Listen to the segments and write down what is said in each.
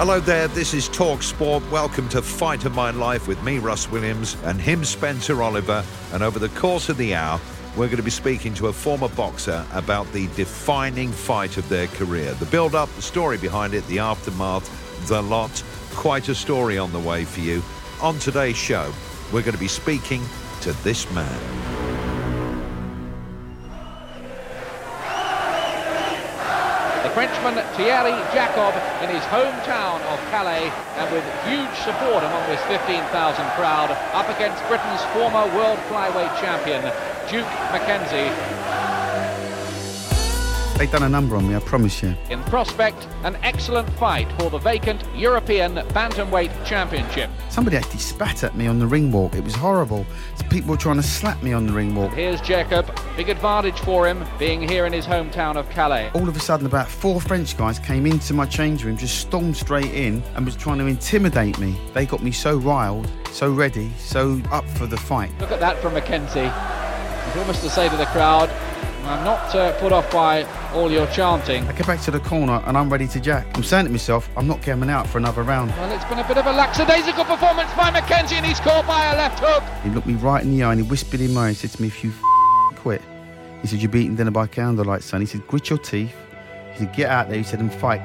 Hello there, this is Talk Sport. Welcome to Fight of My Life with me, Russ Williams, and him, Spencer Oliver. And over the course of the hour, we're going to be speaking to a former boxer about the defining fight of their career. The build up, the story behind it, the aftermath, the lot. Quite a story on the way for you. On today's show, we're going to be speaking to this man. Frenchman Thierry Jacob in his hometown of Calais and with huge support among this 15,000 crowd up against Britain's former world flyweight champion Duke McKenzie They've done a number on me, I promise you. In prospect, an excellent fight for the vacant European Bantamweight Championship. Somebody actually spat at me on the ring walk. It was horrible. People were trying to slap me on the ring walk. Here's Jacob. Big advantage for him being here in his hometown of Calais. All of a sudden, about four French guys came into my change room, just stormed straight in and was trying to intimidate me. They got me so riled, so ready, so up for the fight. Look at that from McKenzie. He's almost to say to the crowd, I'm not uh, put off by all your chanting. I get back to the corner and I'm ready to jack. I'm saying to myself, I'm not coming out for another round. Well, it's been a bit of a lackadaisical performance by McKenzie and he's caught by a left hook. He looked me right in the eye and he whispered in my ear, he said to me, if you quit, he said, you're beating dinner by candlelight, son. He said, grit your teeth. He said, get out there, he said, and fight.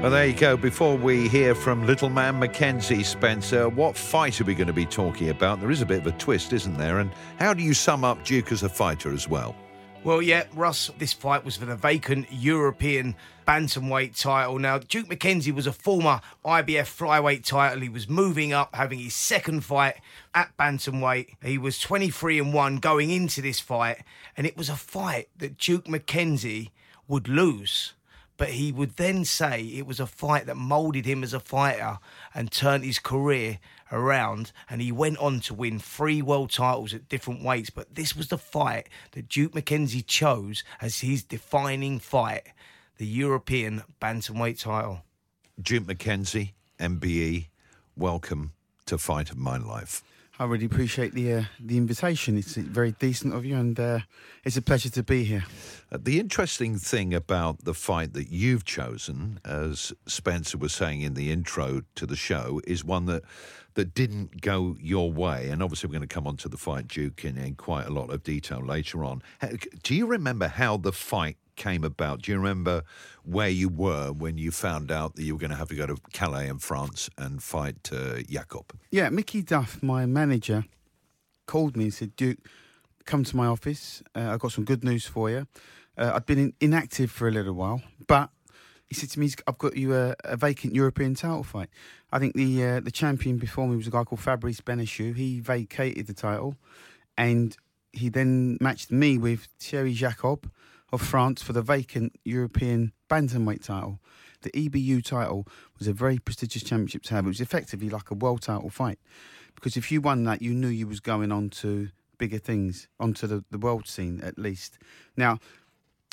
Well, there you go. Before we hear from little man McKenzie Spencer, what fight are we going to be talking about? There is a bit of a twist, isn't there? And how do you sum up Duke as a fighter as well? Well, yeah, Russ, this fight was for the vacant European bantamweight title. Now, Duke McKenzie was a former IBF flyweight title. He was moving up, having his second fight at bantamweight. He was 23 and 1 going into this fight, and it was a fight that Duke McKenzie would lose but he would then say it was a fight that moulded him as a fighter and turned his career around. And he went on to win three world titles at different weights. But this was the fight that Duke McKenzie chose as his defining fight the European bantamweight title. Duke McKenzie MBE welcome to Fight of My Life I really appreciate the uh, the invitation. It's very decent of you, and uh, it's a pleasure to be here. Uh, the interesting thing about the fight that you've chosen, as Spencer was saying in the intro to the show, is one that that didn't go your way. And obviously, we're going to come on to the fight, Duke, in, in quite a lot of detail later on. Do you remember how the fight came about? Do you remember where you were when you found out that you were going to have to go to Calais in France and fight uh, Jacob? Yeah, Mickey Duff, my manager, called me and said, Duke, come to my office. Uh, I've got some good news for you. Uh, I'd been in, inactive for a little while, but he said to me, "I've got you a, a vacant European title fight." I think the uh, the champion before me was a guy called Fabrice Benichou. He vacated the title, and he then matched me with Thierry Jacob, of France for the vacant European bantamweight title. The EBU title was a very prestigious championship to have. It was effectively like a world title fight because if you won that, you knew you was going on to bigger things, onto the, the world scene at least. Now,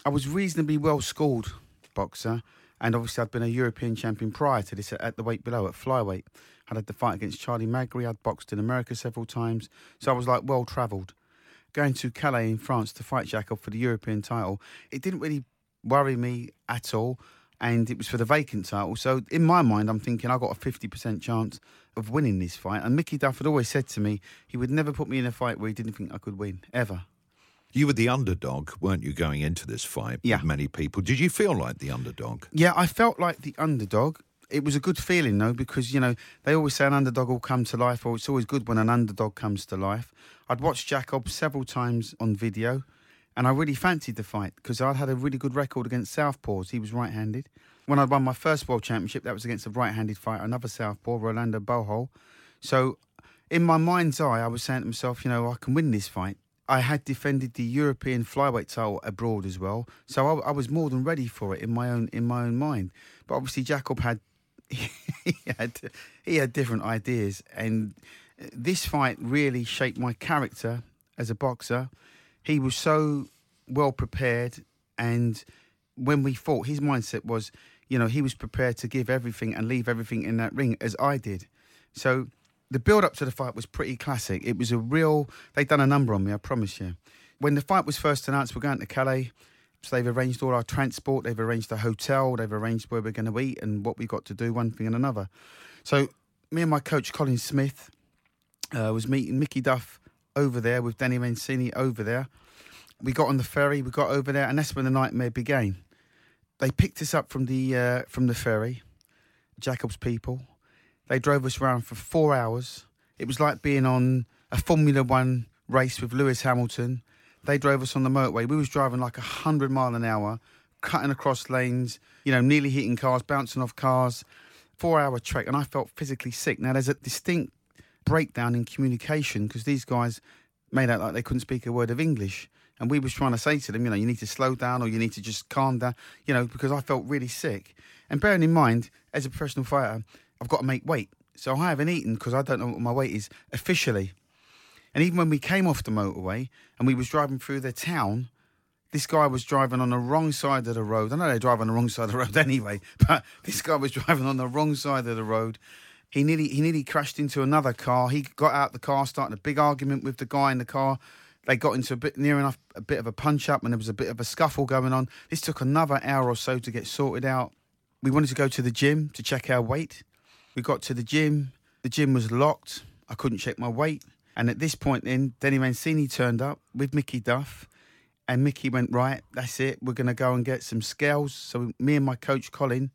I was reasonably well schooled boxer, and obviously I'd been a European champion prior to this at the weight below, at flyweight. I'd had the fight against Charlie Magri, I'd boxed in America several times, so I was like well travelled going to Calais in France to fight Jacob for the European title, it didn't really worry me at all. And it was for the vacant title. So in my mind, I'm thinking I got a 50% chance of winning this fight. And Mickey Duff had always said to me he would never put me in a fight where he didn't think I could win, ever. You were the underdog, weren't you, going into this fight? Yeah. many people. Did you feel like the underdog? Yeah, I felt like the underdog. It was a good feeling though because you know they always say an underdog will come to life, or it's always good when an underdog comes to life. I'd watched Jacob several times on video, and I really fancied the fight because I'd had a really good record against southpaws. He was right-handed. When I won my first world championship, that was against a right-handed fighter, another southpaw, Rolando Bohol. So, in my mind's eye, I was saying to myself, you know, I can win this fight. I had defended the European flyweight title abroad as well, so I, I was more than ready for it in my own in my own mind. But obviously, Jacob had he had he had different ideas, and this fight really shaped my character as a boxer. He was so well prepared, and when we fought, his mindset was, you know, he was prepared to give everything and leave everything in that ring as I did. So the build up to the fight was pretty classic. It was a real. They'd done a number on me, I promise you. When the fight was first announced, we're going to Calais. So they've arranged all our transport, they've arranged the hotel, they've arranged where we're going to eat and what we've got to do, one thing and another. So me and my coach Colin Smith uh, was meeting Mickey Duff over there with Danny Mancini over there. We got on the ferry, we got over there, and that's when the nightmare began. They picked us up from the uh, from the ferry, Jacob's people. They drove us around for four hours. It was like being on a Formula One race with Lewis Hamilton they drove us on the motorway. We was driving like a 100 mile an hour, cutting across lanes, you know, nearly hitting cars, bouncing off cars. Four hour trek, and I felt physically sick. Now, there's a distinct breakdown in communication because these guys made out like they couldn't speak a word of English. And we was trying to say to them, you know, you need to slow down or you need to just calm down, you know, because I felt really sick. And bearing in mind, as a professional fighter, I've got to make weight. So I haven't eaten because I don't know what my weight is officially. And even when we came off the motorway and we was driving through the town, this guy was driving on the wrong side of the road. I know they drive on the wrong side of the road anyway, but this guy was driving on the wrong side of the road. He nearly he nearly crashed into another car. He got out the car, started a big argument with the guy in the car. They got into a bit near enough a bit of a punch up, and there was a bit of a scuffle going on. This took another hour or so to get sorted out. We wanted to go to the gym to check our weight. We got to the gym. The gym was locked. I couldn't check my weight. And at this point, then Denny Mancini turned up with Mickey Duff, and Mickey went right. That's it. We're going to go and get some scales. So me and my coach Colin,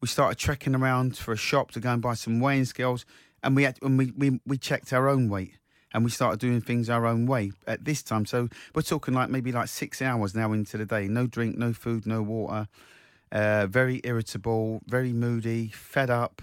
we started trekking around for a shop to go and buy some weighing scales, and we had and we we, we checked our own weight. And we started doing things our own way at this time. So we're talking like maybe like six hours now into the day. No drink, no food, no water. Uh, very irritable, very moody, fed up,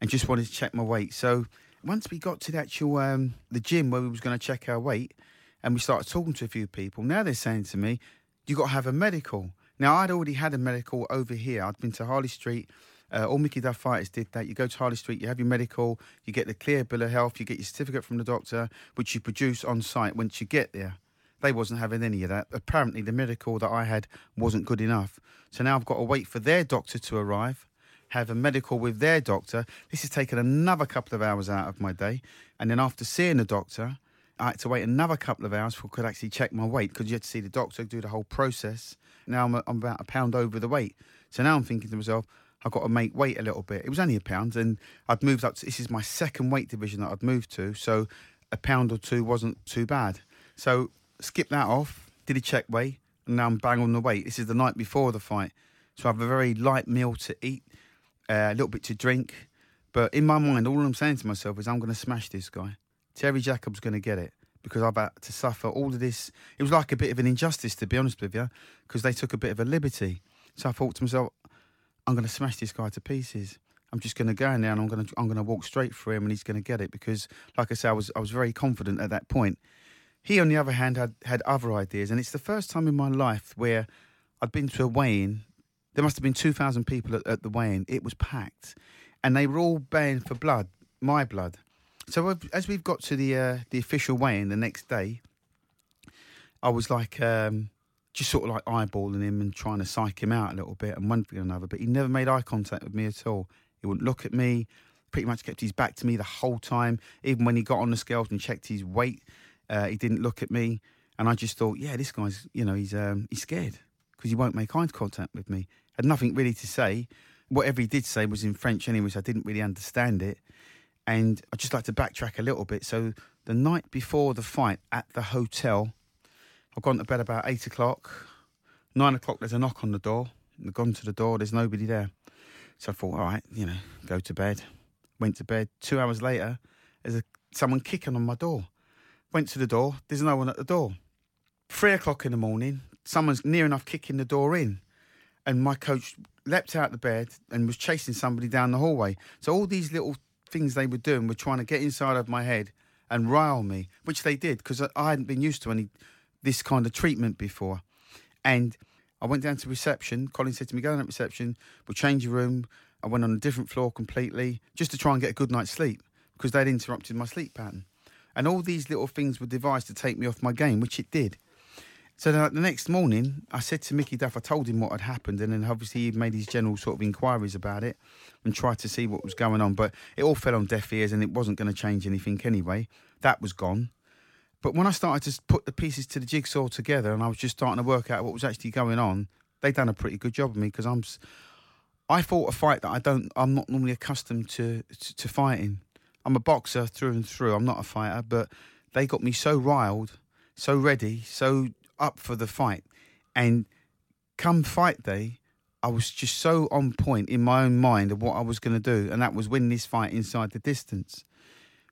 and just wanted to check my weight. So once we got to the actual um, the gym where we was going to check our weight, and we started talking to a few people. Now they're saying to me, "You got to have a medical." Now I'd already had a medical over here. I'd been to Harley Street. Uh, all Mickey Duff fighters did that. You go to Harley Street, you have your medical, you get the clear bill of health, you get your certificate from the doctor, which you produce on site once you get there. They wasn't having any of that. Apparently, the medical that I had wasn't good enough. So now I've got to wait for their doctor to arrive have a medical with their doctor. This has taken another couple of hours out of my day. And then after seeing the doctor, I had to wait another couple of hours before I could actually check my weight because you had to see the doctor, do the whole process. Now I'm, I'm about a pound over the weight. So now I'm thinking to myself, I've got to make weight a little bit. It was only a pound, and I'd moved up. To, this is my second weight division that I'd moved to, so a pound or two wasn't too bad. So skip that off, did a check weight, and now I'm bang on the weight. This is the night before the fight, so I have a very light meal to eat uh, a little bit to drink. But in my mind, all I'm saying to myself is, I'm going to smash this guy. Terry Jacobs going to get it because I've had to suffer all of this. It was like a bit of an injustice, to be honest with you, because they took a bit of a liberty. So I thought to myself, I'm going to smash this guy to pieces. I'm just going to go in there and I'm going to I'm going to walk straight for him and he's going to get it because, like I said, I was I was very confident at that point. He, on the other hand, had had other ideas, and it's the first time in my life where I'd been to a weigh-in there must have been 2,000 people at, at the weigh-in. It was packed. And they were all baying for blood, my blood. So as we've got to the uh, the official weigh-in the next day, I was like um, just sort of like eyeballing him and trying to psych him out a little bit and one thing or another. But he never made eye contact with me at all. He wouldn't look at me. Pretty much kept his back to me the whole time. Even when he got on the scales and checked his weight, uh, he didn't look at me. And I just thought, yeah, this guy's, you know, he's um, he's scared because he won't make eye contact with me. Had nothing really to say. Whatever he did say was in French anyway, so I didn't really understand it. And I'd just like to backtrack a little bit. So the night before the fight at the hotel, I've gone to bed about eight o'clock. Nine o'clock, there's a knock on the door. I've gone to the door, there's nobody there. So I thought, all right, you know, go to bed. Went to bed. Two hours later, there's a, someone kicking on my door. Went to the door. There's no one at the door. Three o'clock in the morning, someone's near enough kicking the door in, and my coach leapt out the bed and was chasing somebody down the hallway. So all these little things they were doing were trying to get inside of my head and rile me, which they did because I hadn't been used to any this kind of treatment before. And I went down to reception. Colin said to me, "Go down to reception. We'll change your room." I went on a different floor completely just to try and get a good night's sleep because they'd interrupted my sleep pattern. And all these little things were devised to take me off my game, which it did. So then, the next morning, I said to Mickey Duff, I told him what had happened, and then obviously he made his general sort of inquiries about it and tried to see what was going on. But it all fell on deaf ears, and it wasn't going to change anything anyway. That was gone. But when I started to put the pieces to the jigsaw together, and I was just starting to work out what was actually going on, they done a pretty good job of me because I'm. I fought a fight that I don't. I'm not normally accustomed to, to to fighting. I'm a boxer through and through. I'm not a fighter, but they got me so riled, so ready, so up for the fight, and come fight day, I was just so on point in my own mind of what I was going to do, and that was win this fight inside the distance.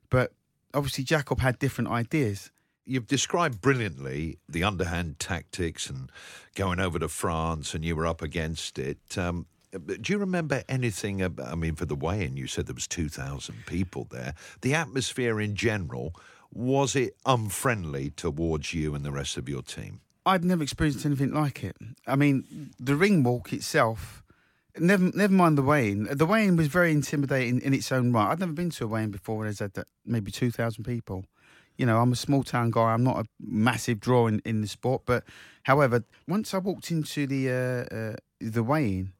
But obviously, Jacob had different ideas. You've described brilliantly the underhand tactics and going over to France, and you were up against it. Um, do you remember anything about? I mean, for the weigh-in, you said there was two thousand people there. The atmosphere in general was it unfriendly towards you and the rest of your team? I'd never experienced anything like it. I mean, the ring walk itself, never never mind the weigh-in. The weigh-in was very intimidating in its own right. I'd never been to a weigh-in before where there's had that, maybe 2,000 people. You know, I'm a small town guy. I'm not a massive draw in, in the sport. But however, once I walked into the uh, uh, the weigh-in,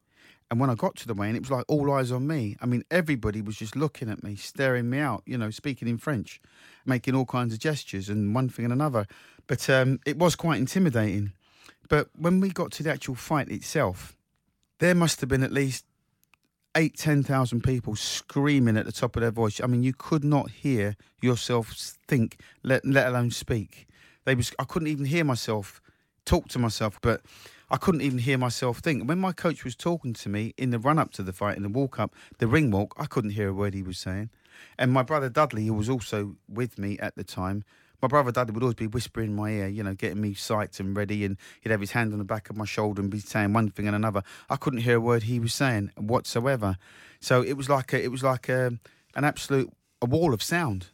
and when I got to the weigh-in, it was like all eyes on me. I mean, everybody was just looking at me, staring me out, you know, speaking in French, making all kinds of gestures and one thing and another. But um, it was quite intimidating. But when we got to the actual fight itself, there must have been at least eight, eight, ten thousand people screaming at the top of their voice. I mean, you could not hear yourself think, let let alone speak. They was I couldn't even hear myself talk to myself, but I couldn't even hear myself think. When my coach was talking to me in the run up to the fight, in the walk up, the ring walk, I couldn't hear a word he was saying. And my brother Dudley, who was also with me at the time, my brother Dudley would always be whispering in my ear, you know, getting me psyched and ready, and he'd have his hand on the back of my shoulder and be saying one thing and another. I couldn't hear a word he was saying whatsoever. So it was like a, it was like a, an absolute a wall of sound.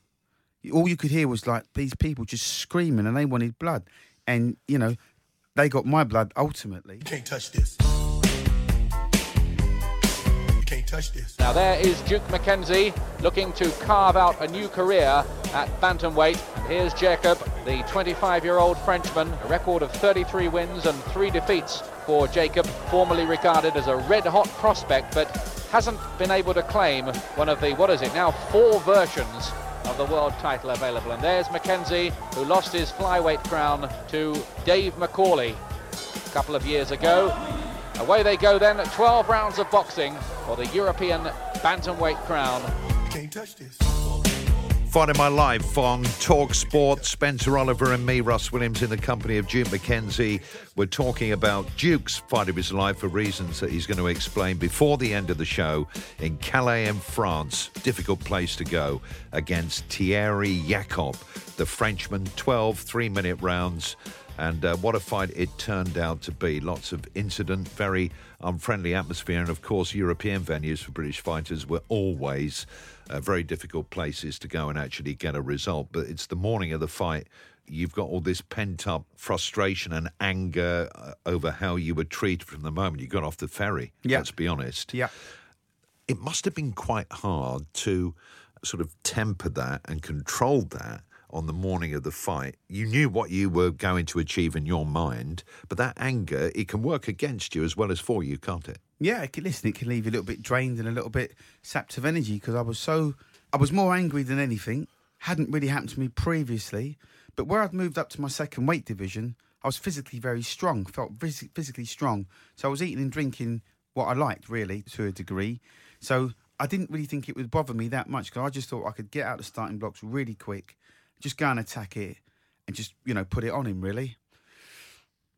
All you could hear was like these people just screaming, and they wanted blood, and you know, they got my blood ultimately. You can't touch this. You can't touch this. Now there is Duke McKenzie looking to carve out a new career at bantamweight. And here's Jacob, the 25-year-old Frenchman, a record of 33 wins and three defeats for Jacob, formerly regarded as a red-hot prospect, but hasn't been able to claim one of the, what is it now, four versions of the world title available. And there's McKenzie, who lost his flyweight crown to Dave McAuley a couple of years ago. Away they go then, 12 rounds of boxing for the European bantamweight crown. Can't touch this. Fight of My Life on Talk Sport. Spencer Oliver and me, Russ Williams, in the company of Duke McKenzie. We're talking about Duke's fight of his life for reasons that he's going to explain before the end of the show in Calais in France. Difficult place to go against Thierry Jacob, the Frenchman. 12 three minute rounds. And uh, what a fight it turned out to be. Lots of incident, very unfriendly atmosphere. And of course, European venues for British fighters were always uh, very difficult places to go and actually get a result. But it's the morning of the fight. You've got all this pent up frustration and anger uh, over how you were treated from the moment you got off the ferry. Yeah. Let's be honest Yeah. it must have been quite hard to sort of temper that and control that on the morning of the fight. You knew what you were going to achieve in your mind, but that anger, it can work against you as well as for you, can't it? Yeah, it can, listen, it can leave you a little bit drained and a little bit sapped of energy because I was so, I was more angry than anything. Hadn't really happened to me previously, but where I'd moved up to my second weight division, I was physically very strong, felt phys- physically strong. So I was eating and drinking what I liked, really, to a degree. So I didn't really think it would bother me that much because I just thought I could get out the starting blocks really quick, just go and attack it and just, you know, put it on him, really.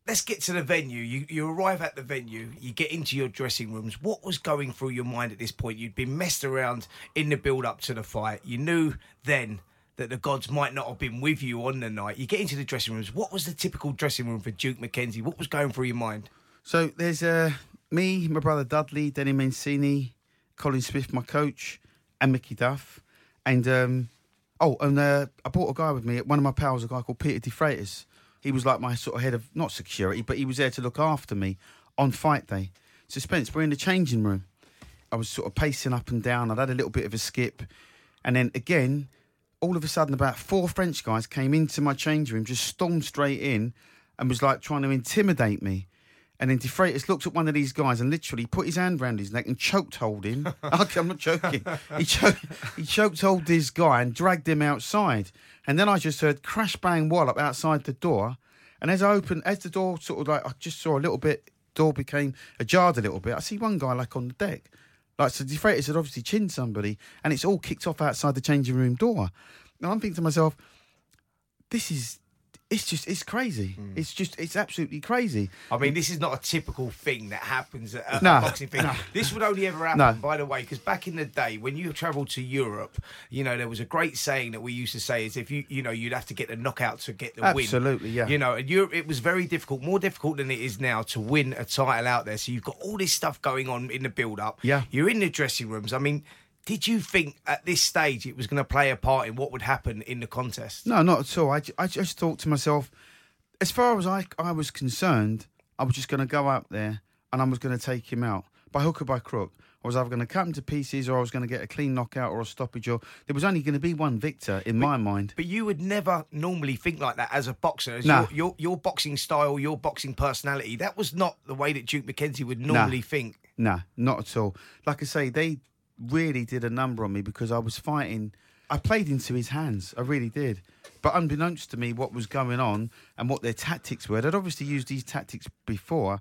Let's get to the venue. You you arrive at the venue, you get into your dressing rooms. What was going through your mind at this point? You'd been messed around in the build up to the fight. You knew then that the gods might not have been with you on the night. You get into the dressing rooms. What was the typical dressing room for Duke McKenzie? What was going through your mind? So there's uh, me, my brother Dudley, Denny Mancini, Colin Smith, my coach, and Mickey Duff. And um, oh, and uh, I brought a guy with me. One of my pals, a guy called Peter De Freitas. He was like my sort of head of not security, but he was there to look after me on fight day. So Spence, we're in the changing room. I was sort of pacing up and down. I'd had a little bit of a skip, and then again, all of a sudden, about four French guys came into my changing room, just stormed straight in, and was like trying to intimidate me. And then De Freitas looked at one of these guys and literally put his hand round his neck and choked hold him. I'm not joking. He choked, he choked hold this guy and dragged him outside. And then I just heard crash bang wallop outside the door. And as I opened, as the door sort of like, I just saw a little bit, door became ajar a little bit. I see one guy like on the deck. Like, so De Freitas had obviously chinned somebody and it's all kicked off outside the changing room door. Now I'm thinking to myself, this is, it's just, it's crazy. Hmm. It's just, it's absolutely crazy. I mean, this is not a typical thing that happens at a No, boxing thing. no. This would only ever happen, No. by the way, because back in the day, when you travelled to Europe, you know, there was a great saying that we used to say is if you, you know, you'd have to get the knockout to get the win. Absolutely, yeah. You know, and Europe, it was very difficult, more difficult than it is now to win a title out there. So you've got all this stuff going on in the build up. Yeah. You're in the dressing rooms. I mean, did you think at this stage it was going to play a part in what would happen in the contest? No, not at all. I, I just thought to myself, as far as I, I was concerned, I was just going to go out there and I was going to take him out by hook or by crook. I was either going to cut him to pieces or I was going to get a clean knockout or a stoppage. Or there was only going to be one victor in my mind. But you would never normally think like that as a boxer. As No. your, your your boxing style, your boxing personality. That was not the way that Duke McKenzie would normally think. Nah, not at all. Like I say, they really did a number on me because I was fighting. I played into his hands. I really did. But unbeknownst to me, what was going on and what their tactics were, they'd obviously used these tactics before.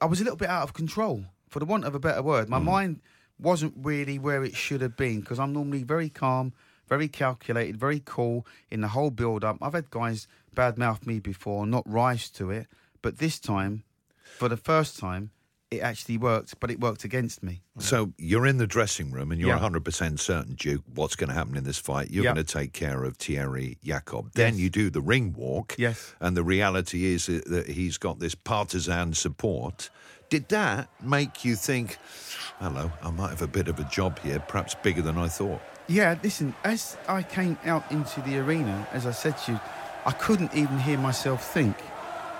I was a little bit out of control, for the want of a better word. My mm. mind wasn't really where it should have been because I'm normally very calm, very calculated, very cool in the whole build up. I've had guys badmouth me before, not rise to it. But this time, for the first time, it actually worked, but it worked against me. So you're in the dressing room and you're Yeah. 100% certain, Duke, what's going to happen in this fight. You're Yeah. going to take care of Thierry Jacob. Then Yes. you do the ring walk. Yes. And the reality is that that he's got this partisan support. Did that make you think, hello, I might have a bit of a job here, perhaps bigger than I thought? Yeah, listen, as I came out into the arena, as I said to you, I couldn't even hear myself think.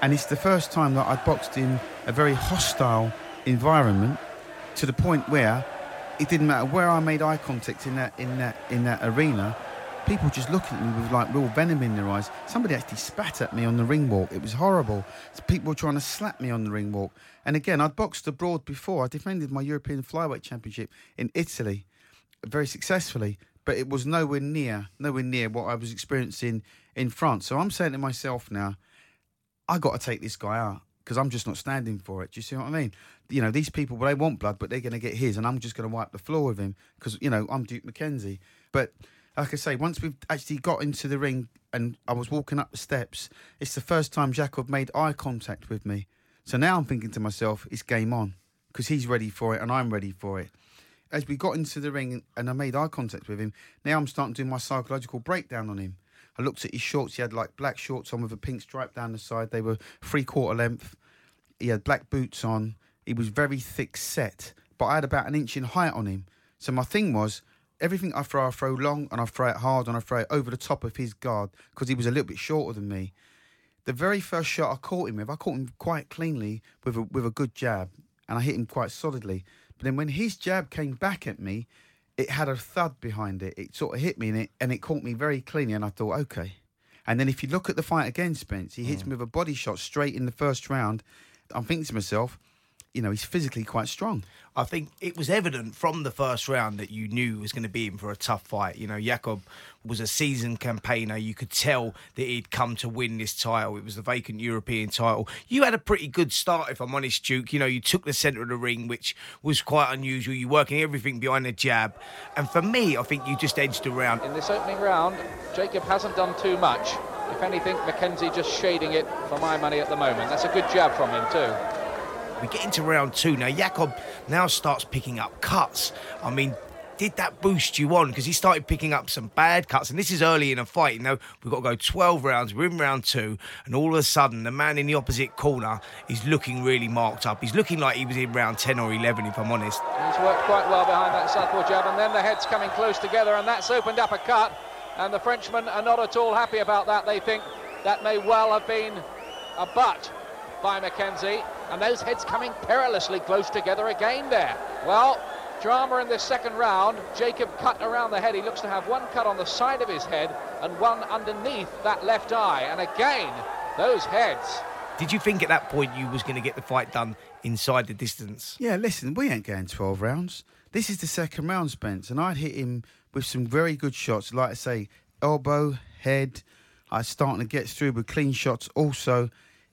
And it's the first time that I boxed in a very hostile environment to the point where it didn't matter where I made eye contact in that in that in that arena, people just looking at me with like real venom in their eyes. Somebody actually spat at me on the ring walk. It was horrible. People were trying to slap me on the ring walk. And again, I'd boxed abroad before. I defended my European flyweight championship in Italy very successfully, but it was nowhere near, nowhere near what I was experiencing in France. So I'm saying to myself now, I got to take this guy out because I'm just not standing for it. Do you see what I mean? You know, these people, they want blood, but they're going to get his, and I'm just going to wipe the floor with him because you know I'm Duke McKenzie. But like I say, once we've actually got into the ring and I was walking up the steps, it's the first time Jacob made eye contact with me. So now I'm thinking to myself, it's game on because he's ready for it and I'm ready for it as we got into the ring and I made eye contact with him, now I'm starting to do my psychological breakdown on him. I looked at his shorts. He had like black shorts on with a pink stripe down the side. They were three quarter length. He had black boots on. He was very thick set, but I had about an inch in height on him. So my thing was everything I throw, I throw long and I throw it hard and I throw it over the top of his guard because he was a little bit shorter than me. The very first shot I caught him with, I caught him quite cleanly with a, with a good jab, and I hit him quite solidly. But then when his jab came back at me, it had a thud behind it. It sort of hit me and it, and it caught me very cleanly, and I thought, okay. And then if you look at the fight again, Spence, he hits mm. me with a body shot straight in the first round. I'm thinking to myself, you know, he's physically quite strong. I think it was evident from the first round that you knew it was going to be in for a tough fight. You know, Jacob was a seasoned campaigner. You could tell that he'd come to win this title. It was the vacant European title. You had a pretty good start, if I'm honest, Duke. You know, you took the centre of the ring, which was quite unusual. You're working everything behind the jab. And for me, I think you just edged around. In this opening round, Jacob hasn't done too much. If anything, McKenzie just shading it for my money at the moment. That's a good jab from him too. We get into round two now. Jacob now starts picking up cuts. I mean, did that boost you on? Because he started picking up some bad cuts, and this is early in a fight. You know, we've got to go 12 rounds. We're in round two, and all of a sudden, the man in the opposite corner is looking really marked up. He's looking like he was in round 10 or 11, if I'm honest. He's worked quite well behind that southpaw jab, and then the head's coming close together, and that's opened up a cut. And the Frenchmen are not at all happy about that. They think that may well have been a butt by McKenzie, and those heads coming perilously close together again there. Well, drama in this second round. Jacob cut around the head. He looks to have one cut on the side of his head and one underneath that left eye. And again, those heads. Did you think at that point you was going to get the fight done inside the distance? Yeah, listen, we ain't going 12 rounds. This is the second round, Spence, and I'd hit him with some very good shots. Like I say, elbow, head. I was starting to get through with clean shots also,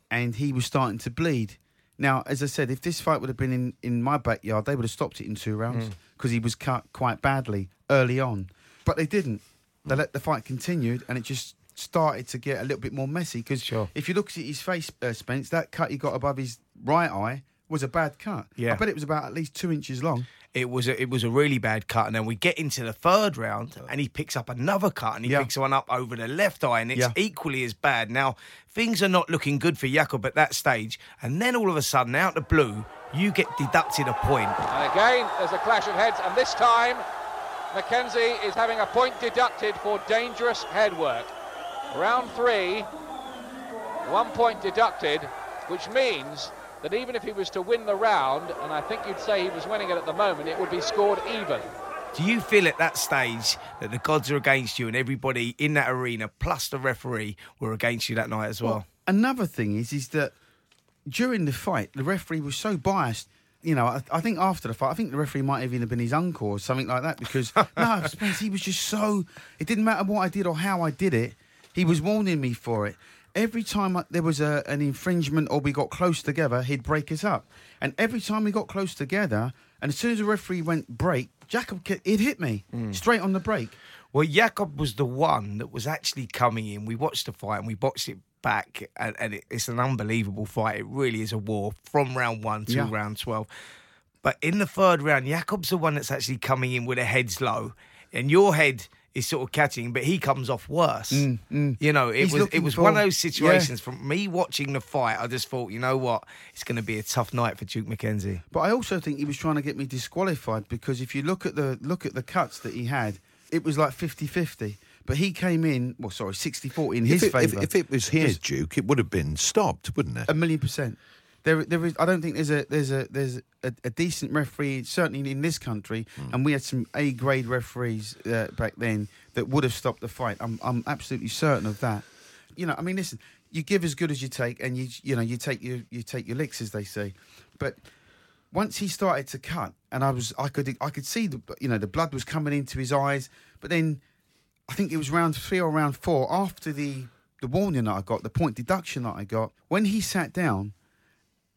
and he was starting to bleed. Now, as I said, if this fight would have been in, in my backyard, they would have stopped it in two rounds because he was cut quite badly early on. But they didn't. They let the fight continued, and it just started to get a little bit more messy. Because Sure. if you look at his face, uh, Spence, that cut he got above his right eye was a bad cut. Yeah. I bet it was about at least two inches long. It was a, it was a really bad cut, and then we get into the third round, and he picks up another cut, and he Yeah. picks one up over the left eye, and it's Yeah. equally as bad. Now things are not looking good for Jacob at that stage, and then all of a sudden, out of the blue, you get deducted a point. And again, there's a clash of heads, and this time, McKenzie is having a point deducted for dangerous head work. Round three, one point deducted, which means that even if he was to win the round, and I think you'd say he was winning it at the moment, it would be scored even. Do you feel at that stage that the gods are against you, and everybody in that arena, plus the referee, were against you that night as well? Another thing is, is that during the fight, the referee was so biased. You know, I, I think after the fight, I think the referee might have even been his uncle or something like that. Because no, Spence, he was just so. It didn't matter what I did or how I did it. He was warning me for it. Every time I, there was a, an infringement or we got close together, he'd break us up. And every time we got close together, and as soon as the referee went break, Jacob, he'd hit me mm. straight on the break. Well, Jacob was the one that was actually coming in. We watched the fight and we watched it back, and, and it, it's an unbelievable fight. It really is a war from round one to Yeah. round 12. But in the third round, Jacob's the one that's actually coming in with a heads low, and your head is sort of catching, but he comes off worse. You know, it Mm, He's was it was for- one of those yeah. situations. From me watching the fight, I just thought, you know what, it's going to be a tough night for Duke McKenzie. But I also think he was trying to get me disqualified because if you look at the look at the cuts that he had, it was like 50-50. But he came in, well, sorry, 60-40 in his if, it, if, favour. if it was here, Duke, it would have been stopped, wouldn't it? a million percent. There, there is. I don't think there's a there's a there's a, a decent referee certainly in this country, and we had some A grade referees uh, back then that would have stopped the fight. I'm I'm absolutely certain of that. You know, I mean, listen, you give as good as you take, and you you know you take your you take your licks as they say, but once he started to cut, and I was I could I could see the you know the blood was coming into his eyes, but then I think it was round three or round four after the the warning that I got, the point deduction that I got when he sat down.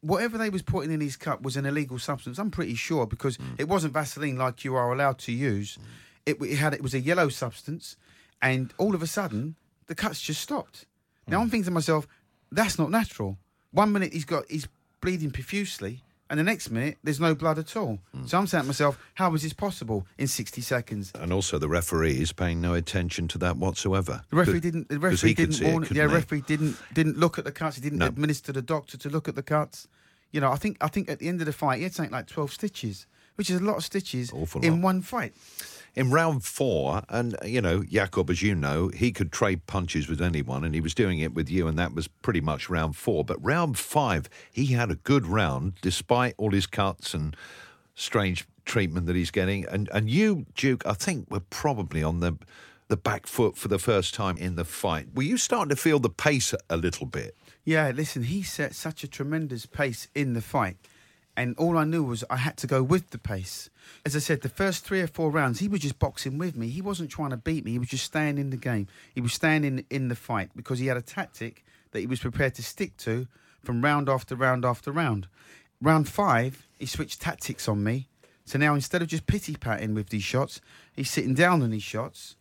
Whatever they was putting in his cup was an illegal substance. I'm pretty sure because mm. it wasn't Vaseline like you are allowed to use. Mm. It, it had it was a yellow substance, and all of a sudden the cuts just stopped. Now I'm mm. thinking to myself, that's not natural. One minute he's got he's bleeding profusely, and the next minute there's no blood at all. Hmm. So I'm saying to myself, how was this possible in 60 seconds? And also, the referee is paying no attention to that whatsoever. The referee didn't. The referee didn't it, warn. couldn't yeah, he? referee didn't didn't look at the cuts. He didn't No. administer the doctor to look at the cuts. You know, I think I think at the end of the fight, he had something like twelve stitches, which is a lot of stitches Awful in lot. one fight. In round four, and you know, Jacob, as you know, he could trade punches with anyone, and he was doing it with you, and that was pretty much round four. But round five, he had a good round, despite all his cuts and strange treatment that he's getting. And and you, Duke, I think were probably on the the back foot for the first time in the fight. Were you starting to feel the pace a little bit? Yeah, listen, he set such a tremendous pace in the fight. And all I knew was I had to go with the pace. As I said, the first three or four rounds, he was just boxing with me. He wasn't trying to beat me. He was just staying in the game. He was staying in, the fight because he had a tactic that he was prepared to stick to from round after round after round. Round five, he switched tactics on me. So now instead of just pity patting with these shots, he's sitting down on these shots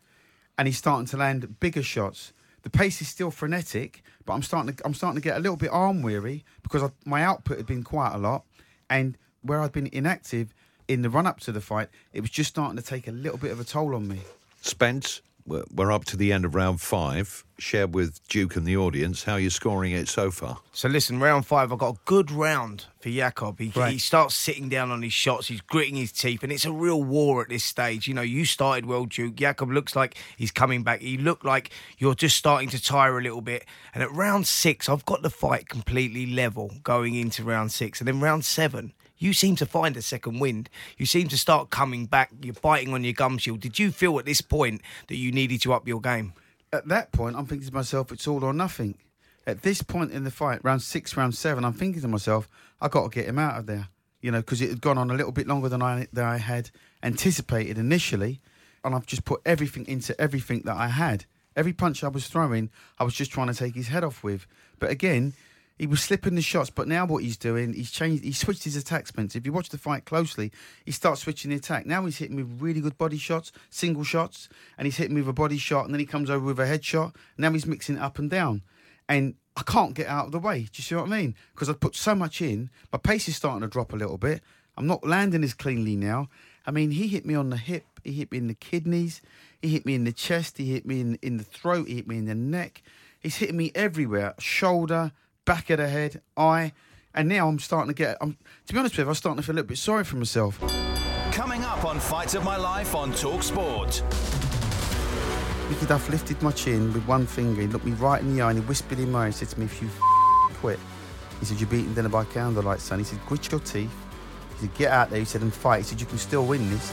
and he's starting to land bigger shots. The pace is still frenetic, but I'm starting to I'm starting to get a little bit arm weary because I, my output had been quite a lot, and where I'd been inactive in the run up to the fight, it was just starting to take a little bit of a toll on me. Spence, we're we're up to the end of round five. Share with Duke and the audience how you're scoring it so far. So listen, round five, I've got a good round for Jacob. He, Right. he starts sitting down on his shots, he's gritting his teeth, and it's a real war at this stage. You know, you started well, Duke. Jacob looks like he's coming back. He looked like you're just starting to tire a little bit. And at round six, I've got the fight completely level going into round six. And then round seven, you seem to find a second wind. You seem to start coming back. You're biting on your gum shield. Did you feel at this point that you needed to up your game? At that point, I'm thinking to myself, it's all or nothing. At this point in the fight, round six, round seven, I'm thinking to myself, I got to get him out of there. You know, because it had gone on a little bit longer than I than I had anticipated initially, and I've just put everything into everything that I had. Every punch I was throwing, I was just trying to take his head off with. But again, he was slipping the shots. But now what he's doing, he's changed. He switched his attack. If you watch the fight closely, he starts switching the attack. Now he's hitting me with really good body shots, single shots, and he's hitting me with a body shot, and then he comes over with a head shot. Now he's mixing it up and down, and I can't get out of the way. Do you see what I mean? Because I put so much in, my pace is starting to drop a little bit. I'm not landing as cleanly now. I mean, he hit me on the hip, he hit me in the kidneys, he hit me in the chest, he hit me in, in the throat, he hit me in the neck. He's hitting me everywhere shoulder, back of the head, eye. And now I'm starting to get, I'm, to be honest with you, I'm starting to feel a little bit sorry for myself. Coming up on Fight of My Life on Talk Sport. Mickey Duff lifted my chin with one finger. He looked me right in the eye and he whispered in my ear and said to me, If you quit, he said, You're beating dinner by candlelight, son. He said, Grit your teeth. He said, Get out there. He said, And fight. He said, You can still win this.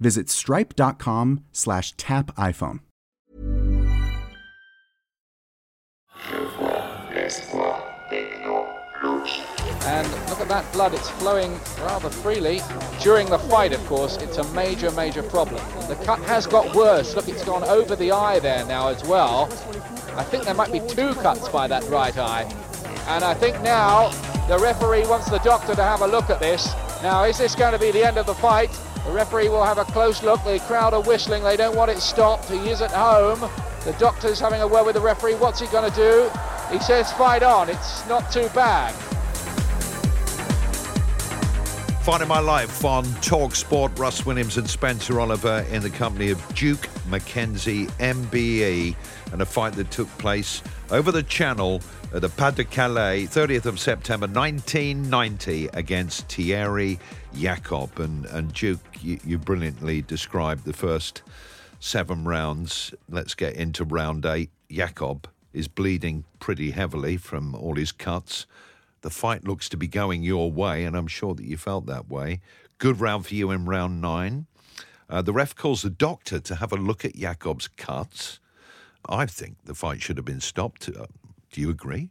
visit stripe.com slash tap iPhone. And look at that blood, it's flowing rather freely. During the fight, of course, it's a major, major problem. The cut has got worse. Look, it's gone over the eye there now as well. I think there might be two cuts by that right eye. And I think now the referee wants the doctor to have a look at this. Now, is this going to be the end of the fight? The referee will have a close look. The crowd are whistling. They don't want it stopped. He is at home. The doctor's having a word with the referee. What's he going to do? He says fight on. It's not too bad. Fight of My Life on Talk Sport. Russ Williams and Spencer Oliver in the company of Duke McKenzie, MBE, and a fight that took place over the channel at the Pas de Calais, 30th of September 1990, against Thierry Jacob. And, and Duke, you, you brilliantly described the first seven rounds. Let's get into round eight. Jacob is bleeding pretty heavily from all his cuts. The fight looks to be going your way, and I'm sure that you felt that way. Good round for you in round nine. Uh, the ref calls the doctor to have a look at Jacob's cuts. I think the fight should have been stopped. Uh, do you agree?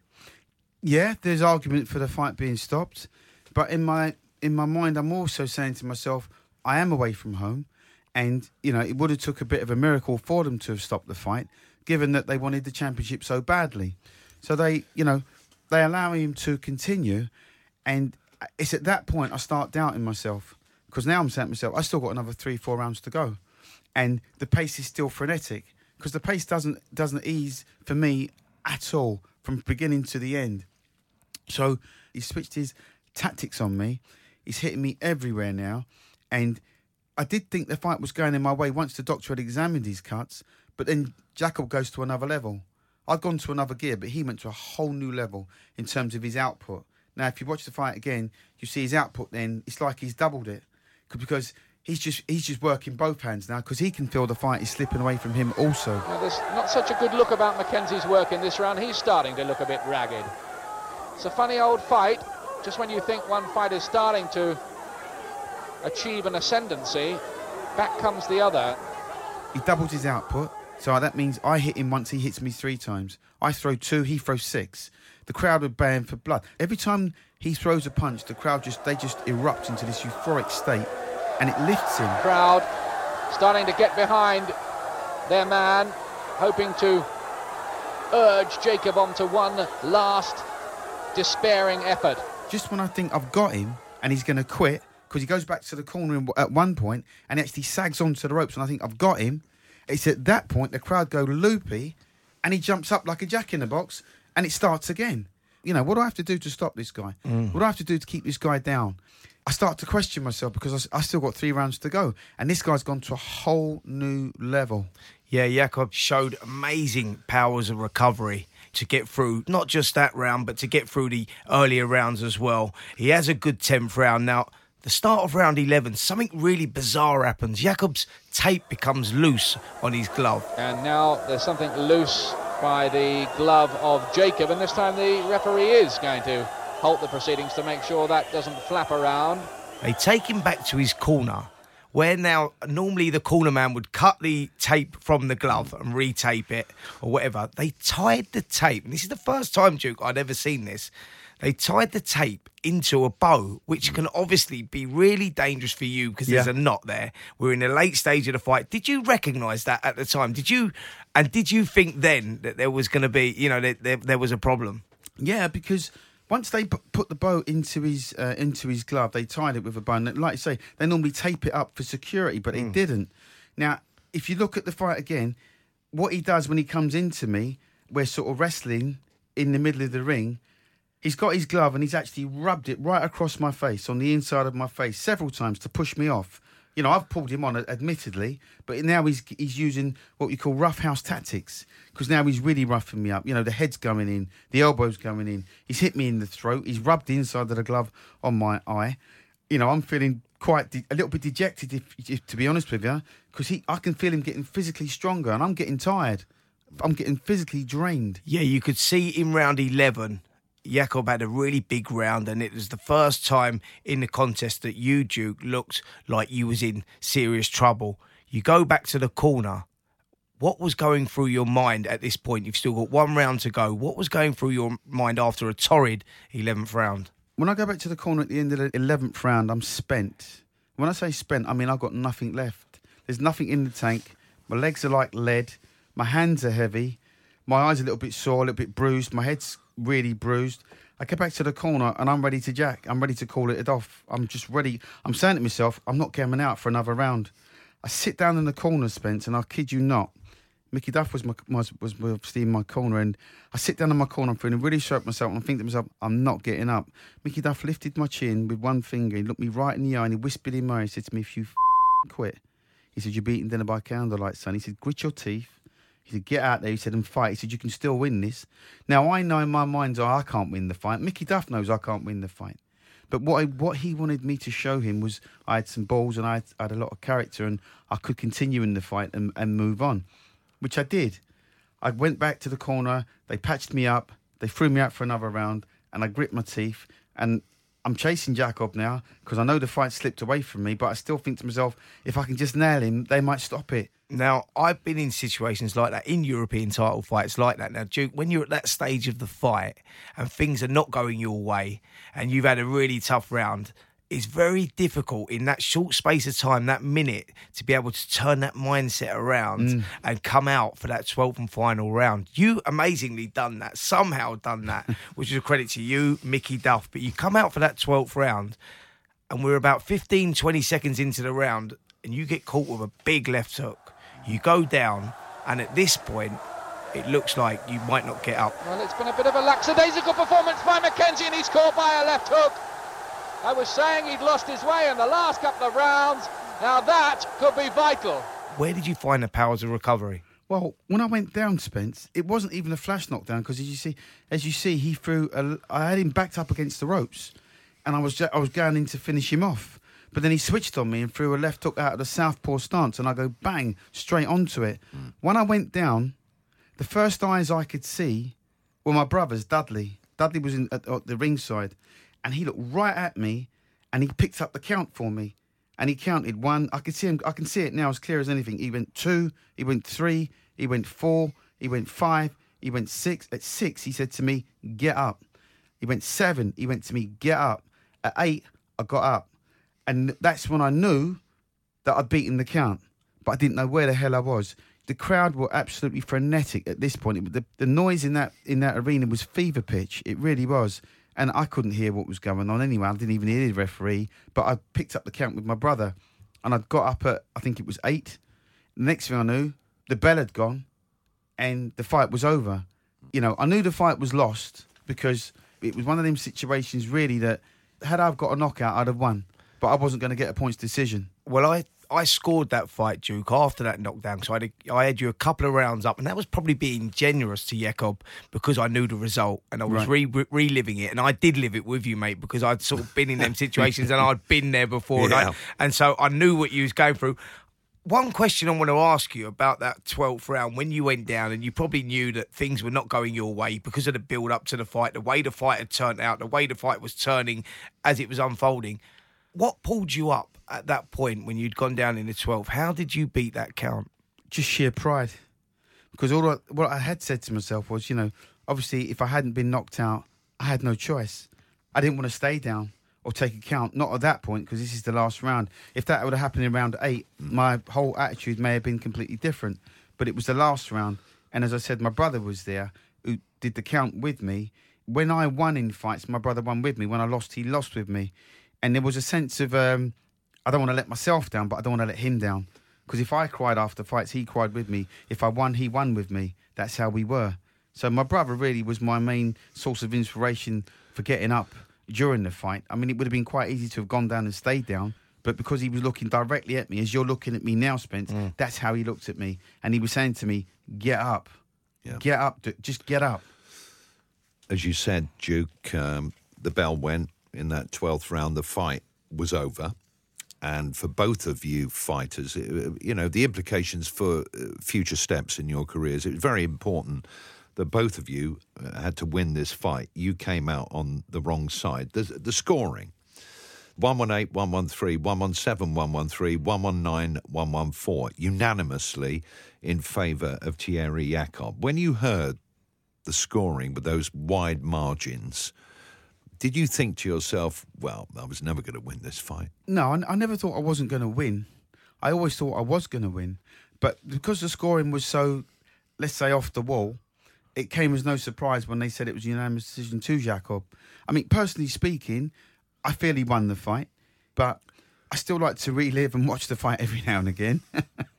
Yeah, there's argument for the fight being stopped, but in my in my mind, I'm also saying to myself, I am away from home, and you know it would have took a bit of a miracle for them to have stopped the fight, given that they wanted the championship so badly. So they, you know, they allow him to continue, and it's at that point I start doubting myself because now I'm saying to myself, I still got another three, four rounds to go, and the pace is still frenetic because the pace doesn't doesn't ease for me at all from beginning to the end. So he switched his tactics on me. He's hitting me everywhere now, and I did think the fight was going in my way once the doctor had examined his cuts. But then Jacob goes to another level. I've gone to another gear, but he went to a whole new level in terms of his output. Now, if you watch the fight again, you see his output. Then it's like he's doubled it because he's just he's just working both hands now because he can feel the fight is slipping away from him also. Now, there's not such a good look about McKenzie's work in this round. He's starting to look a bit ragged. It's a funny old fight. Just when you think one fight is starting to achieve an ascendancy, back comes the other. He doubles his output, so that means I hit him once, he hits me three times. I throw two, he throws six. The crowd are baying for blood. Every time he throws a punch, the crowd just they just erupt into this euphoric state, and it lifts him. Crowd starting to get behind their man, hoping to urge Jacob on to one last despairing effort. Just when I think I've got him and he's going to quit, because he goes back to the corner at one point and actually sags onto the ropes, and I think I've got him. It's at that point the crowd go loopy, and he jumps up like a jack in the box, and it starts again. You know, what do I have to do to stop this guy? Mm. What do I have to do to keep this guy down? I start to question myself because I still got three rounds to go, and this guy's gone to a whole new level. Yeah, Jacob showed amazing powers of recovery to get through not just that round, but to get through the earlier rounds as well. He has a good 10th round. Now, the start of round 11, something really bizarre happens. Jacob's tape becomes loose on his glove. And now there's something loose by the glove of Jacob, and this time the referee is going to halt the proceedings to make sure that doesn't flap around. They take him back to his corner, where now normally the corner man would cut the tape from the glove and retape it or whatever. They tied the tape, and this is the first time, Duke, I'd ever seen this. They tied the tape into a bow, which can obviously be really dangerous for you because there's Yeah. a knot there. We're in the late stage of the fight. Did you recognise that at the time? Did you, and did you think then that there was going to be, you know, that there, there was a problem? Yeah, because once they put the bow into his uh, into his glove, they tied it with a bow. And like you say, they normally tape it up for security, but it didn't. Now, if you look at the fight again, what he does when he comes into me, we're sort of wrestling in the middle of the ring. He's got his glove and he's actually rubbed it right across my face, on the inside of my face, several times to push me off. You know, I've pulled him on, admittedly, but now he's he's using what we call rough house tactics because now he's really roughing me up. You know, the head's going in, the elbow's going in. He's hit me in the throat. He's rubbed the inside of the glove on my eye. You know, I'm feeling quite de- a little bit dejected, if, if to be honest with you, because he I can feel him getting physically stronger, and I'm getting tired. I'm getting physically drained. Yeah, you could see in round 11, Jacob had a really big round, and it was the first time in the contest that you, Duke, looked like you was in serious trouble. You go back to the corner. What was going through your mind at this point? You've still got one round to go. What was going through your mind after a torrid 11th round? When I go back to the corner at the end of the 11th round, I'm spent. When I say spent, I mean I've got nothing left. There's nothing in the tank. My legs are like lead. My hands are heavy. My eyes are a little bit sore, a little bit bruised. My head's really bruised. I get back to the corner and I'm ready to jack. I'm ready to call it off. I'm just ready. I'm saying to myself, I'm not coming out for another round. I sit down in the corner, Spence, and I kid you not, Mickey Duff was my, was was obviously in my corner, and I sit down in my corner, I'm feeling really sharp myself, and I think to myself, I'm not getting up. Mickey Duff lifted my chin with one finger, he looked me right in the eye, and he whispered in my ear, he said to me, "If you quit," he said, "You're beating dinner by candlelight, son." He said, "Grit your teeth." He said, "Get out there." He said, "And fight." He said, "You can still win this." Now I know in my mind, oh, I can't win the fight. Mickey Duff knows I can't win the fight. But what I, what he wanted me to show him was I had some balls and I had, I had a lot of character and I could continue in the fight and, and move on, which I did. I went back to the corner. They patched me up. They threw me out for another round, and and I grit my teeth, and I'm chasing Jacob now because I know the fight slipped away from me, but I still think to myself, if I can just nail him, they might stop it. Now, I've been in situations like that in European title fights like that. Now, Duke, when you're at that stage of the fight and things are not going your way and you've had a really tough round, it's very difficult in that short space of time, that minute, to be able to turn that mindset around Mm. and come out for that 12th and final round. You amazingly done that, somehow done that, which is a credit to you, Mickey Duff. But you come out for that 12th round and we're about 15, 20 seconds into the round and you get caught with a big left hook. You go down, and at this point, it looks like you might not get up. Well, it's been a bit of a lackadaisical performance by McKenzie, and he's caught by a left hook. I was saying he'd lost his way in the last couple of rounds. Now that could be vital. Where did you find the powers of recovery? Well, when I went down, Spence, it wasn't even a flash knockdown because as you see, as you see, he threw. A, I had him backed up against the ropes, and I was ju- I was going in to finish him off. But then he switched on me and threw a left hook out of the southpaw stance, and I go bang straight onto it. Hmm. When I went down, the first eyes I could see were my brothers, Dudley. Dudley was in at, at the ringside, and he looked right at me, and he picked up the count for me, and he counted one. I could see him. I can see it now as clear as anything. He went two. He went three. He went four. He went five. He went six. At six, he said to me, "Get up." He went seven. He went to me, "Get up." At eight, I got up, and that's when I knew that I'd beaten the count, but I didn't know where the hell I was. The crowd were absolutely frenetic at this point. It, the, the noise in that in that arena was fever pitch. It really was, and I couldn't hear what was going on anyway. I didn't even hear the referee, but I picked up the count with my brother, and I'd got up at I think it was eight. The next thing I knew, the bell had gone, and the fight was over. You know, I knew the fight was lost because it was one of them situations really that had I got a knockout, I'd have won, but I wasn't going to get a points decision. Well, I I scored that fight, Duke, after that knockdown. So I had, a, I had you a couple of rounds up, and that was probably being generous to Jacob because I knew the result and I was Right. re- re- reliving it. And I did live it with you, mate, because I'd sort of been in them situations and I'd been there before. And, I, and so I knew what you was going through. One question I want to ask you about that 12th round when you went down and you probably knew that things were not going your way because of the build up to the fight, the way the fight had turned out, the way the fight was turning as it was unfolding. What pulled you up at that point when you'd gone down in the 12th? How did you beat that count? just sheer pride. Because all I, what I had said to myself was, you know, obviously if I hadn't been knocked out, I had no choice. I didn't want to stay down or take a count. Not at that point because this is the last round. If that would have happened in round eight, my whole attitude may have been completely different. But it was the last round, and as I said, my brother was there who did the count with me. When I won in fights, my brother won with me. When I lost, he lost with me, and there was a sense of um, I don't want to let myself down, but I don't want to let him down. Because if I cried after fights, he cried with me. If I won, he won with me. That's how we were. So my brother really was my main source of inspiration for getting up during the fight. I mean, it would have been quite easy to have gone down and stayed down, but because he was looking directly at me, as you're looking at me now, Spence, that's how he looked at me, and he was saying to me, "Get up, Yeah. get up, d- just get up." As you said, Duke, um, the bell went in that 12th round. The fight was over. And for both of you fighters, uh, you know, the implications for uh, future steps in your careers, it was very important that both of you uh, had to win this fight. You came out on the wrong side. The, the scoring 118, 113, 117, 113, 119, 114, unanimously in favour of Thierry Jacob. When you heard the scoring with those wide margins, did you think to yourself, well, I was never going to win this fight? No, I, never thought I wasn't going to win. I always thought I was going to win, but because the scoring was so, let's say, off the wall, it came as no surprise when they said it was a unanimous decision to Jacob. I mean, personally speaking, I feel he won the fight, but I still like to relive and watch the fight every now and again.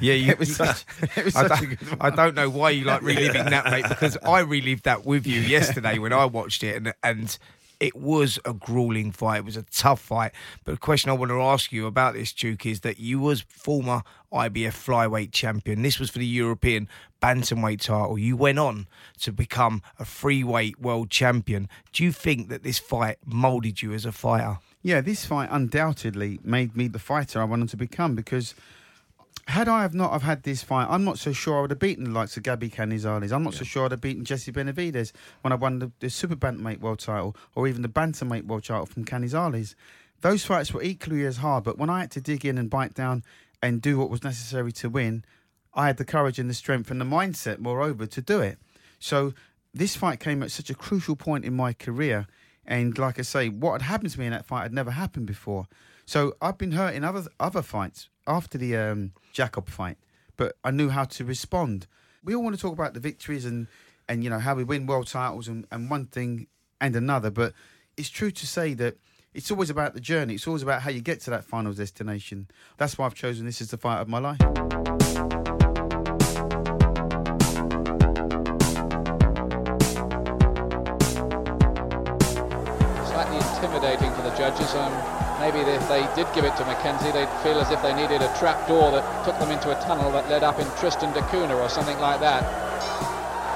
Yeah, you, it was such, it was I, a don't, I don't know why you like reliving that, mate, because I relived that with you yesterday when I watched it, and and it was a grueling fight. It was a tough fight. But the question I want to ask you about this, Duke, is that you was former IBF flyweight champion. This was for the European bantamweight title. You went on to become a freeweight world champion. Do you think that this fight moulded you as a fighter? Yeah, this fight undoubtedly made me the fighter I wanted to become because Had I have not have had this fight, I'm not so sure I would have beaten the likes of Gaby Canizales. I'm not so sure I'd have beaten Jesse Benavides when I won the, the Super Bantamweight World title or even the Bantamweight World title from Canizales. Those fights were equally as hard, but when I had to dig in and bite down and do what was necessary to win, I had the courage and the strength and the mindset, moreover, to do it. So this fight came at such a crucial point in my career. And like I say, what had happened to me in that fight had never happened before. So I've been hurt in other other fights after the um, Jacob fight, but I knew how to respond. We all want to talk about the victories and and you know how we win world titles and, and one thing and another, but it's true to say that it's always about the journey. It's always about how you get to that final destination. That's why I've chosen this as the fight of my life. Judges. Um, maybe if they did give it to McKenzie, they'd feel as if they needed a trap door that took them into a tunnel that led up in Tristan da Cunha or something like that.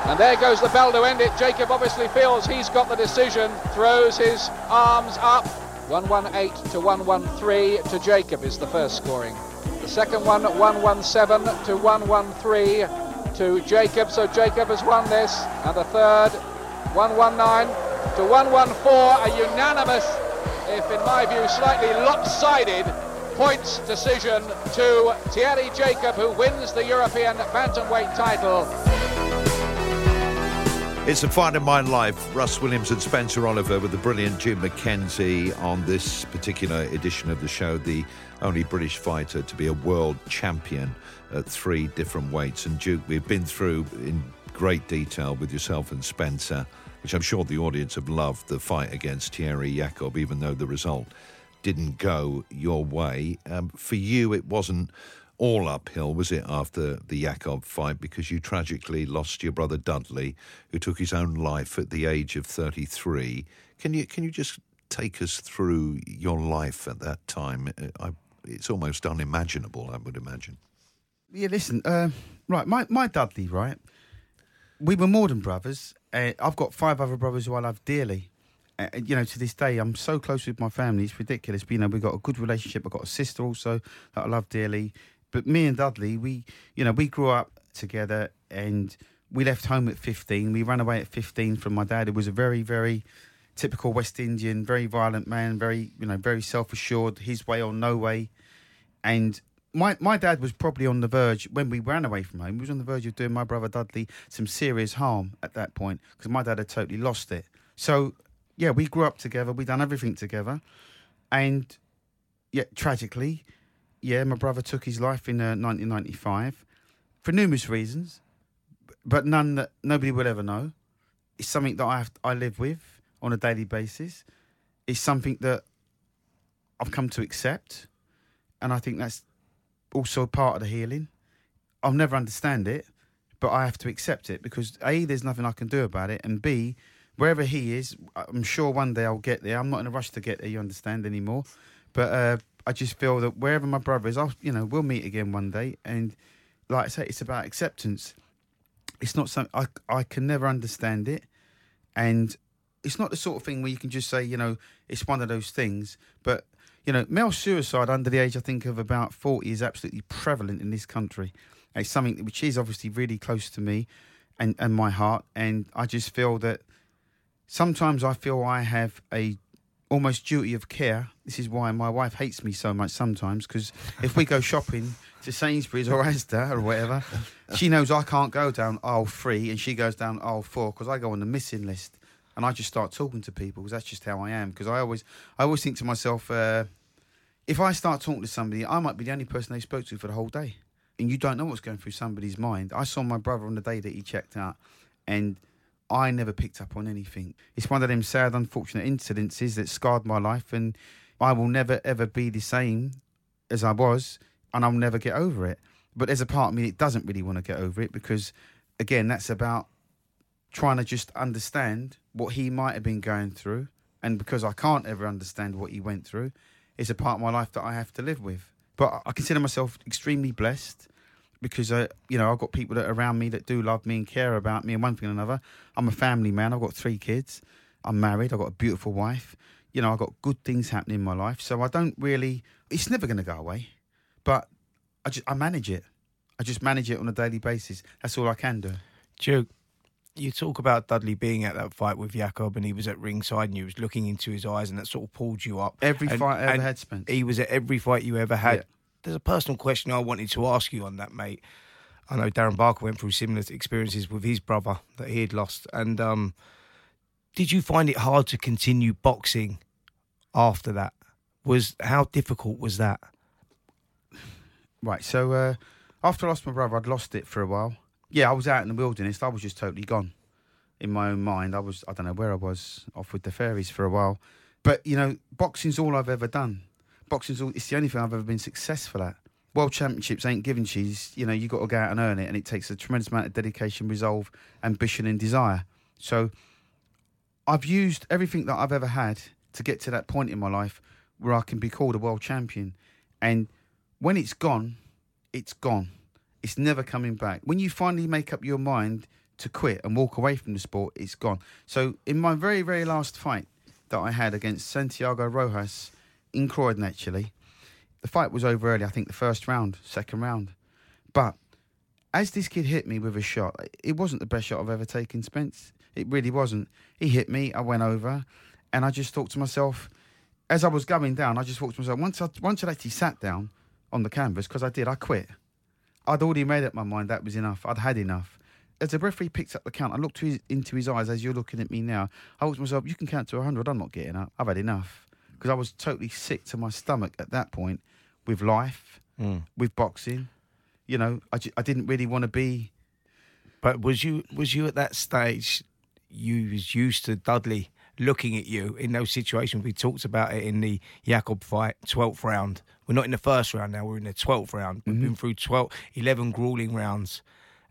And there goes the bell to end it. Jacob obviously feels he's got the decision, throws his arms up. 118 to 113 to Jacob is the first scoring. The second one 117 to 113 to Jacob. So Jacob has won this. And the third 119 to 114. A unanimous, if in my view slightly lopsided, points decision to Thierry Jacob, who wins the European bantamweight title. It's a fight of my life. Russ Williams and Spencer Oliver with the brilliant Jim McKenzie on this particular edition of the show, the only British fighter to be a world champion at three different weights. And Duke, we've been through in great detail with yourself and Spencer, which I'm sure the audience have loved the fight against Thierry Jacob, even though the result didn't go your way. Um, for you, it wasn't all uphill, was it, after the Jacob fight? Because you tragically lost your brother Dudley, who took his own life at the age of 33. Can you can you just take us through your life at that time? I, it's almost unimaginable, I would imagine. Yeah, listen, uh, right, my, my Dudley, right? We were more than brothers. Uh, I've got five other brothers who I love dearly. You know, to this day, I'm so close with my family. It's ridiculous. But, you know, we've got a good relationship. I've got a sister also that I love dearly. But me and Dudley, we, you know, we grew up together and we left home at 15. We ran away at 15 from my dad, who was a very, very typical West Indian, very violent man, very, you know, very self assured, his way or no way. And my, my dad was probably on the verge when we ran away from home. He was on the verge of doing my brother Dudley some serious harm at that point because my dad had totally lost it. So yeah, we grew up together. We done everything together, and yeah, tragically, yeah, my brother took his life in uh, 1995 for numerous reasons, but none that nobody will ever know. It's something that I have I live with on a daily basis. It's something that I've come to accept, and I think that's also part of the healing. I'll never understand it, but I have to accept it because a there's nothing I can do about it, and b wherever he is, I'm sure one day I'll get there. I'm not in a rush to get there, you understand anymore. But uh, I just feel that wherever my brother is, I'll, you know, we'll meet again one day. And like I say, it's about acceptance. It's not something I, I can never understand it. And it's not the sort of thing where you can just say, you know, it's one of those things. But, you know, male suicide under the age, I think, of about 40 is absolutely prevalent in this country. And it's something which is obviously really close to me and, and my heart. And I just feel that sometimes I feel I have a almost duty of care. This is why my wife hates me so much sometimes because if we go shopping to Sainsbury's or Asda or whatever, she knows I can't go down aisle three and she goes down aisle four because I go on the missing list and I just start talking to people because that's just how I am. Because I always, I always think to myself, uh, if I start talking to somebody, I might be the only person they spoke to for the whole day, and you don't know what's going through somebody's mind. I saw my brother on the day that he checked out, and I never picked up on anything. It's one of them sad, unfortunate incidences that scarred my life, and I will never ever be the same as I was, and I'll never get over it. But there's a part of me that doesn't really want to get over it because, again, that's about trying to just understand what he might have been going through, and because I can't ever understand what he went through, it's a part of my life that I have to live with. But I consider myself extremely blessed because uh, you know I've got people that are around me that do love me and care about me and one thing and another. I'm a family man. I've got three kids. I'm married. I've got a beautiful wife. You know I've got good things happening in my life. So I don't really. It's never going to go away, but I just I manage it. I just manage it on a daily basis. That's all I can do. Duke, you talk about Dudley being at that fight with Jacob and he was at ringside and you was looking into his eyes and that sort of pulled you up. Every And- fight I ever had, Spence. He was at every fight you ever had. Yeah. There's a personal question I wanted to ask you on that, mate. I know Darren Barker went through similar experiences with his brother that he had lost. And um, did you find it hard to continue boxing after that? Was how difficult was that? Right. So uh, after I lost my brother, I'd lost it for a while. Yeah, I was out in the wilderness. I was just totally gone. In my own mind, I was. I don't know where I was. Off with the fairies for a while. But you know, boxing's all I've ever done. Boxing's all. It's the only thing I've ever been successful at. World Championships ain't given cheese. You know, you got to go out and earn it, and it takes a tremendous amount of dedication, resolve, ambition, and desire. So, I've used everything that I've ever had to get to that point in my life where I can be called a world champion. And when it's gone, it's gone. It's never coming back. When you finally make up your mind to quit and walk away from the sport, it's gone. So, in my very, very last fight that I had against Santiago Rojas in Croydon, actually, the fight was over early. I think the first round, second round. But as this kid hit me with a shot, it wasn't the best shot I've ever taken, Spence. It really wasn't. He hit me, I went over, and I just thought to myself, as I was going down, I just thought to myself, once I once I actually sat down on the canvas, because I did, I quit. I'd already made up my mind that was enough. I'd had enough. As the referee picked up the count, I looked to his, into his eyes as you're looking at me now. I thought to myself, you can count to 100. I'm not getting up. I've had enough. Because I was totally sick to my stomach at that point with life, mm. with boxing. You know, I, I didn't really want to be. But was you was you at that stage? You was used to Dudley looking at you in those situations. We talked about it in the Jacob fight, twelfth round. We're not in the first round now. We're in the twelfth round. We've been mm-hmm. through 12, 11 grueling rounds,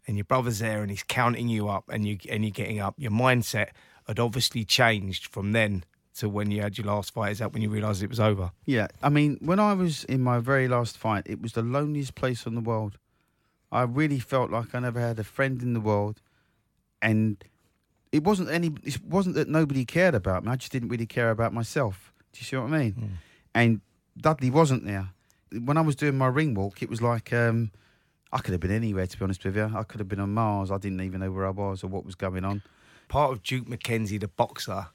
and your brother's there and he's counting you up, and you and you're getting up. Your mindset had obviously changed from then to when you had your last fight. Is that when you realised it was over? Yeah, I mean, when I was in my very last fight, it was the loneliest place on the world. I really felt like I never had a friend in the world, and it wasn't any. It wasn't that nobody cared about me. I just didn't really care about myself. Do you see what I mean? And Dudley wasn't there. When I was doing my ring walk, it was like um, I could have been anywhere. To be honest with you, I could have been on Mars. I didn't even know where I was or what was going on. Part of Duke McKenzie, the boxer,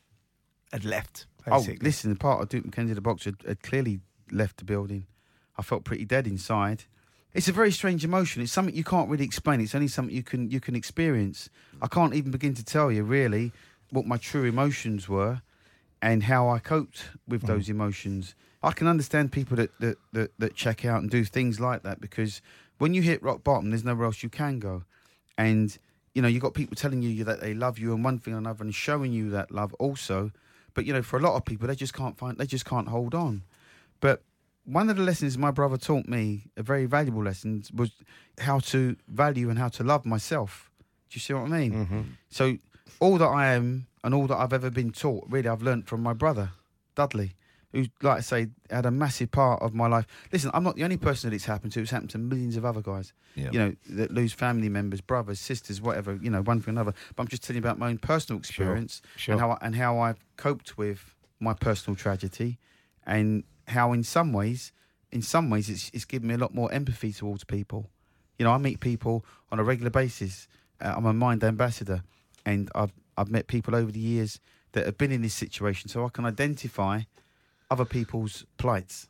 had left. Oh, listen, the part of Duke McKenzie, the boxer, had, had clearly left the building. I felt pretty dead inside. It's a very strange emotion. It's something you can't really explain. It's only something you can you can experience. I can't even begin to tell you really what my true emotions were and how I coped with those mm. emotions. I can understand people that, that, that, that check out and do things like that because when you hit rock bottom, there's nowhere else you can go. And, you know, you've got people telling you that they love you and one thing or another and showing you that love also. But, you know, for a lot of people, they just can't find, they just can't hold on. But one of the lessons my brother taught me, a very valuable lesson, was how to value and how to love myself. Do you see what I mean? Mm-hmm. So all that I am and all that I've ever been taught, really, I've learnt from my brother, Dudley, who, like I say, had a massive part of my life. Listen, I'm not the only person that it's happened to. It's happened to millions of other guys. Yeah. You know, that lose family members, brothers, sisters, whatever. You know, one for another. But I'm just telling you about my own personal experience sure. and how I, and how I've coped with my personal tragedy, and how in some ways, in some ways, it's it's given me a lot more empathy towards people. You know, I meet people on a regular basis. Uh, I'm a mind ambassador, and I've I've met people over the years that have been in this situation, so I can identify other people's plights.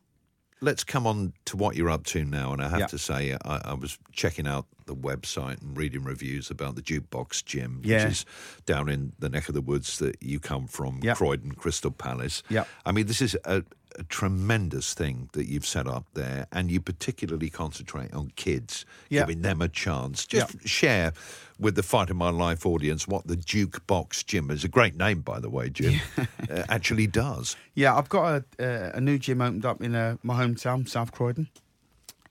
Let's come on to what you're up to now. And I have Yeah. to say, I, I was checking out the website and reading reviews about the Jukebox Gym, Yeah. which is down in the neck of the woods that you come from, Yeah. Croydon Crystal Palace. Yeah. I mean, this is a, a tremendous thing that you've set up there, and you particularly concentrate on kids, giving them a chance. Just share with the Fight of My Life audience what the Jukebox Gym is a great name, by the way, Jim, uh, actually does. Yeah, I've got a, uh, a new gym opened up in uh, my hometown, South Croydon.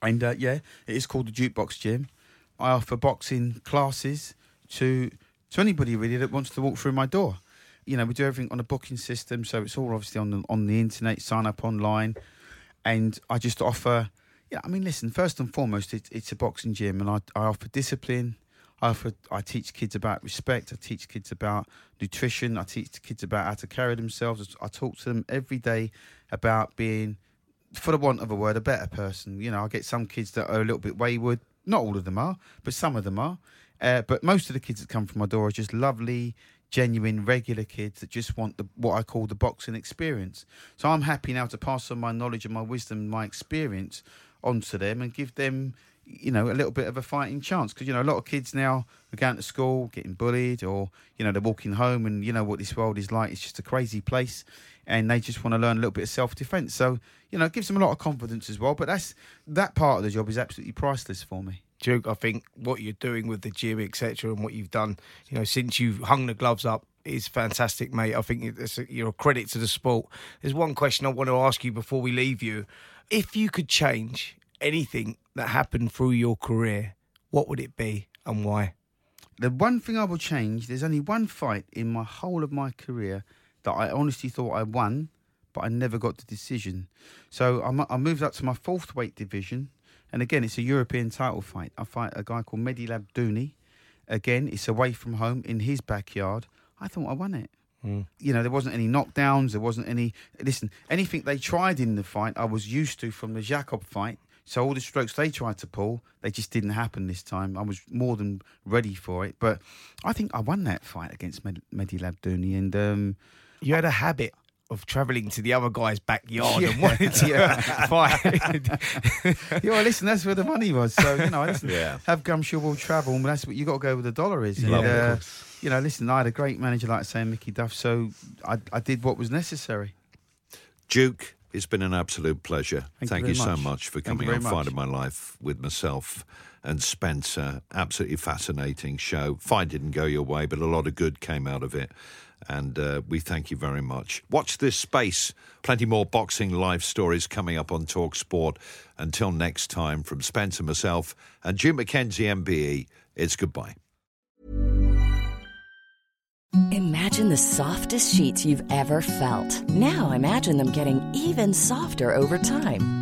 And uh, yeah, it is called the Jukebox Gym. I offer boxing classes to to anybody really that wants to walk through my door. You know, we do everything on a booking system, so it's all obviously on the, on the internet. Sign up online, and I just offer. Yeah, I mean, listen. First and foremost, it, it's a boxing gym, and I, I offer discipline. I offer. I teach kids about respect. I teach kids about nutrition. I teach kids about how to carry themselves. I talk to them every day about being for the want of a word, a better person. You know, I get some kids that are a little bit wayward. Not all of them are, but some of them are. Uh, but most of the kids that come from my door are just lovely, genuine, regular kids that just want the what I call the boxing experience. So I'm happy now to pass on my knowledge and my wisdom, my experience onto them and give them you know, a little bit of a fighting chance because you know a lot of kids now are going to school, getting bullied, or you know they're walking home, and you know what this world is like. It's just a crazy place, and they just want to learn a little bit of self defense. So you know, it gives them a lot of confidence as well. But that's that part of the job is absolutely priceless for me. Duke, I think what you're doing with the gym, etc., and what you've done, you know, since you've hung the gloves up is fantastic, mate. I think it's a, you're a credit to the sport. There's one question I want to ask you before we leave you. If you could change anything that happened through your career, what would it be and why? The one thing I will change, there's only one fight in my whole of my career that I honestly thought I won, but I never got the decision. So I, I moved up to my fourth weight division, and again, it's a European title fight. I fight a guy called Mehdi Labdouni. Again, it's away from home in his backyard. I thought I won it. Mm. You know, there wasn't any knockdowns. There wasn't any. Listen, anything they tried in the fight, I was used to from the Jacob fight. So all the strokes they tried to pull, they just didn't happen this time. I was more than ready for it. But I think I won that fight against Med- Mehdi Labdouni. And um, you had a habit of travelling to the other guy's backyard Yeah, and wanted to yeah. fight. yeah, well, listen, that's where the money was. So you know, listen, Yeah. have gumshoe will travel. And that's what you got to go where the dollar is. And, Love it, of uh, you know, listen, I had a great manager like saying Mickey Duff, so I, I did what was necessary. Duke, it's been an absolute pleasure. Thank you Thank, very you, so much. much for coming very on much. Fight of My Life with myself and Spencer. Absolutely fascinating show. Fight didn't go your way, but a lot of good came out of it. And uh, we thank you very much. Watch this space. Plenty more boxing life stories coming up on Talk Sport. Until next time, from Spencer, myself, and Jim McKenzie, MBE, it's goodbye. Imagine the softest sheets you've ever felt. Now imagine them getting even softer over time.